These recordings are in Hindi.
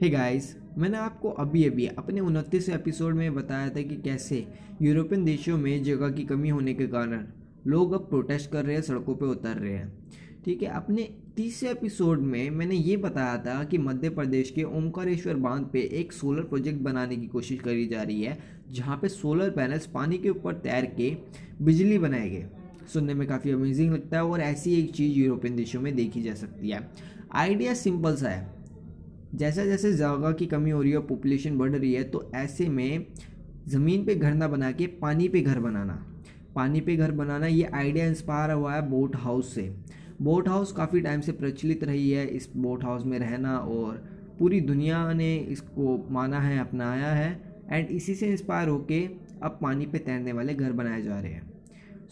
हे hey गाइस मैंने आपको अभी अभी अपने उनतीस एपिसोड में बताया था कि कैसे यूरोपियन देशों में जगह की कमी होने के कारण लोग अब प्रोटेस्ट कर रहे हैं, सड़कों पे उतर रहे हैं। ठीक है, अपने तीसरे एपिसोड में मैंने ये बताया था कि मध्य प्रदेश के ओमकारेश्वर बाँध पे एक सोलर प्रोजेक्ट बनाने की कोशिश करी जा रही है, जहाँ पे सोलर पैनल्स पानी के ऊपर तैर के बिजली बनाए गए। सुनने में काफ़ी अमेजिंग लगता है और ऐसी एक चीज़ यूरोपियन देशों में देखी जा सकती है। आइडिया सिंपल सा है। जैसे जैसे जगह की कमी हो रही है और पॉपुलेशन बढ़ रही है तो ऐसे में ज़मीन पे घर ना बना के पानी पे घर बनाना। पानी पे घर बनाना, ये आइडिया इंस्पायर हुआ है बोट हाउस से। बोट हाउस काफ़ी टाइम से प्रचलित रही है, इस बोट हाउस में रहना और पूरी दुनिया ने इसको माना है, अपनाया है एंड इसी से इंस्पायर होके अब पानी पे तैरने वाले घर बनाए जा रहे हैं।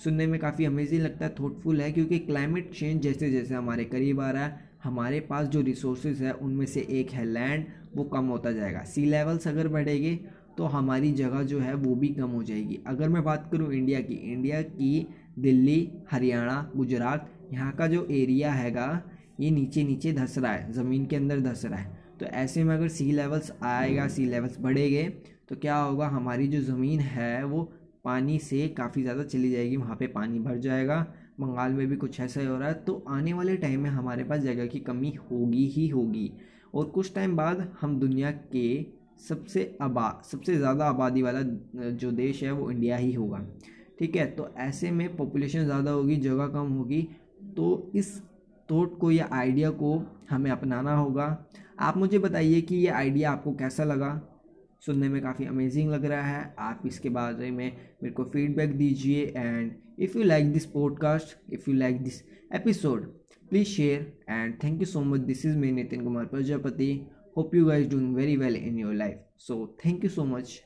सुनने में काफ़ी अमेजिंग लगता है थॉटफुल है, क्योंकि क्लाइमेट चेंज जैसे जैसे हमारे करीब आ रहा है हमारे पास जो रिसोर्सेज है, उनमें से एक है लैंड वो कम होता जाएगा। सी लेवल्स अगर बढ़ेंगे तो हमारी जगह जो है, वो भी कम हो जाएगी। अगर मैं बात करूँ इंडिया की इंडिया की दिल्ली, हरियाणा, गुजरात, यहाँ का जो एरिया हैगा, ये नीचे नीचे धस रहा है, ज़मीन के अंदर धस रहा है। तो ऐसे में अगर सी लेवल्स आएगा सी लेवल्स बढ़ेंगे तो क्या होगा, हमारी जो ज़मीन है, वो पानी से काफ़ी ज़्यादा चली जाएगी, वहाँ पे पानी भर जाएगा। बंगाल में भी कुछ ऐसा ही हो रहा है तो आने वाले टाइम में हमारे पास जगह की कमी होगी ही होगी। और कुछ टाइम बाद हम दुनिया के सबसे आबा, सबसे ज़्यादा आबादी वाला जो देश है वो इंडिया ही होगा। ठीक है तो ऐसे में पॉपुलेशन ज़्यादा होगी, जगह कम होगी तो इस थॉट को, या आइडिया को हमें अपनाना होगा। आप मुझे बताइए कि ये आइडिया आपको कैसा लगा? सुनने में काफ़ी अमेजिंग लग रहा है। आप इसके बारे में मेरे को फीडबैक दीजिए and if you like this podcast if you like this episode please share and thank you so much this is me Nitin Kumar Prajapati hope you guys doing very well in your life so thank you so much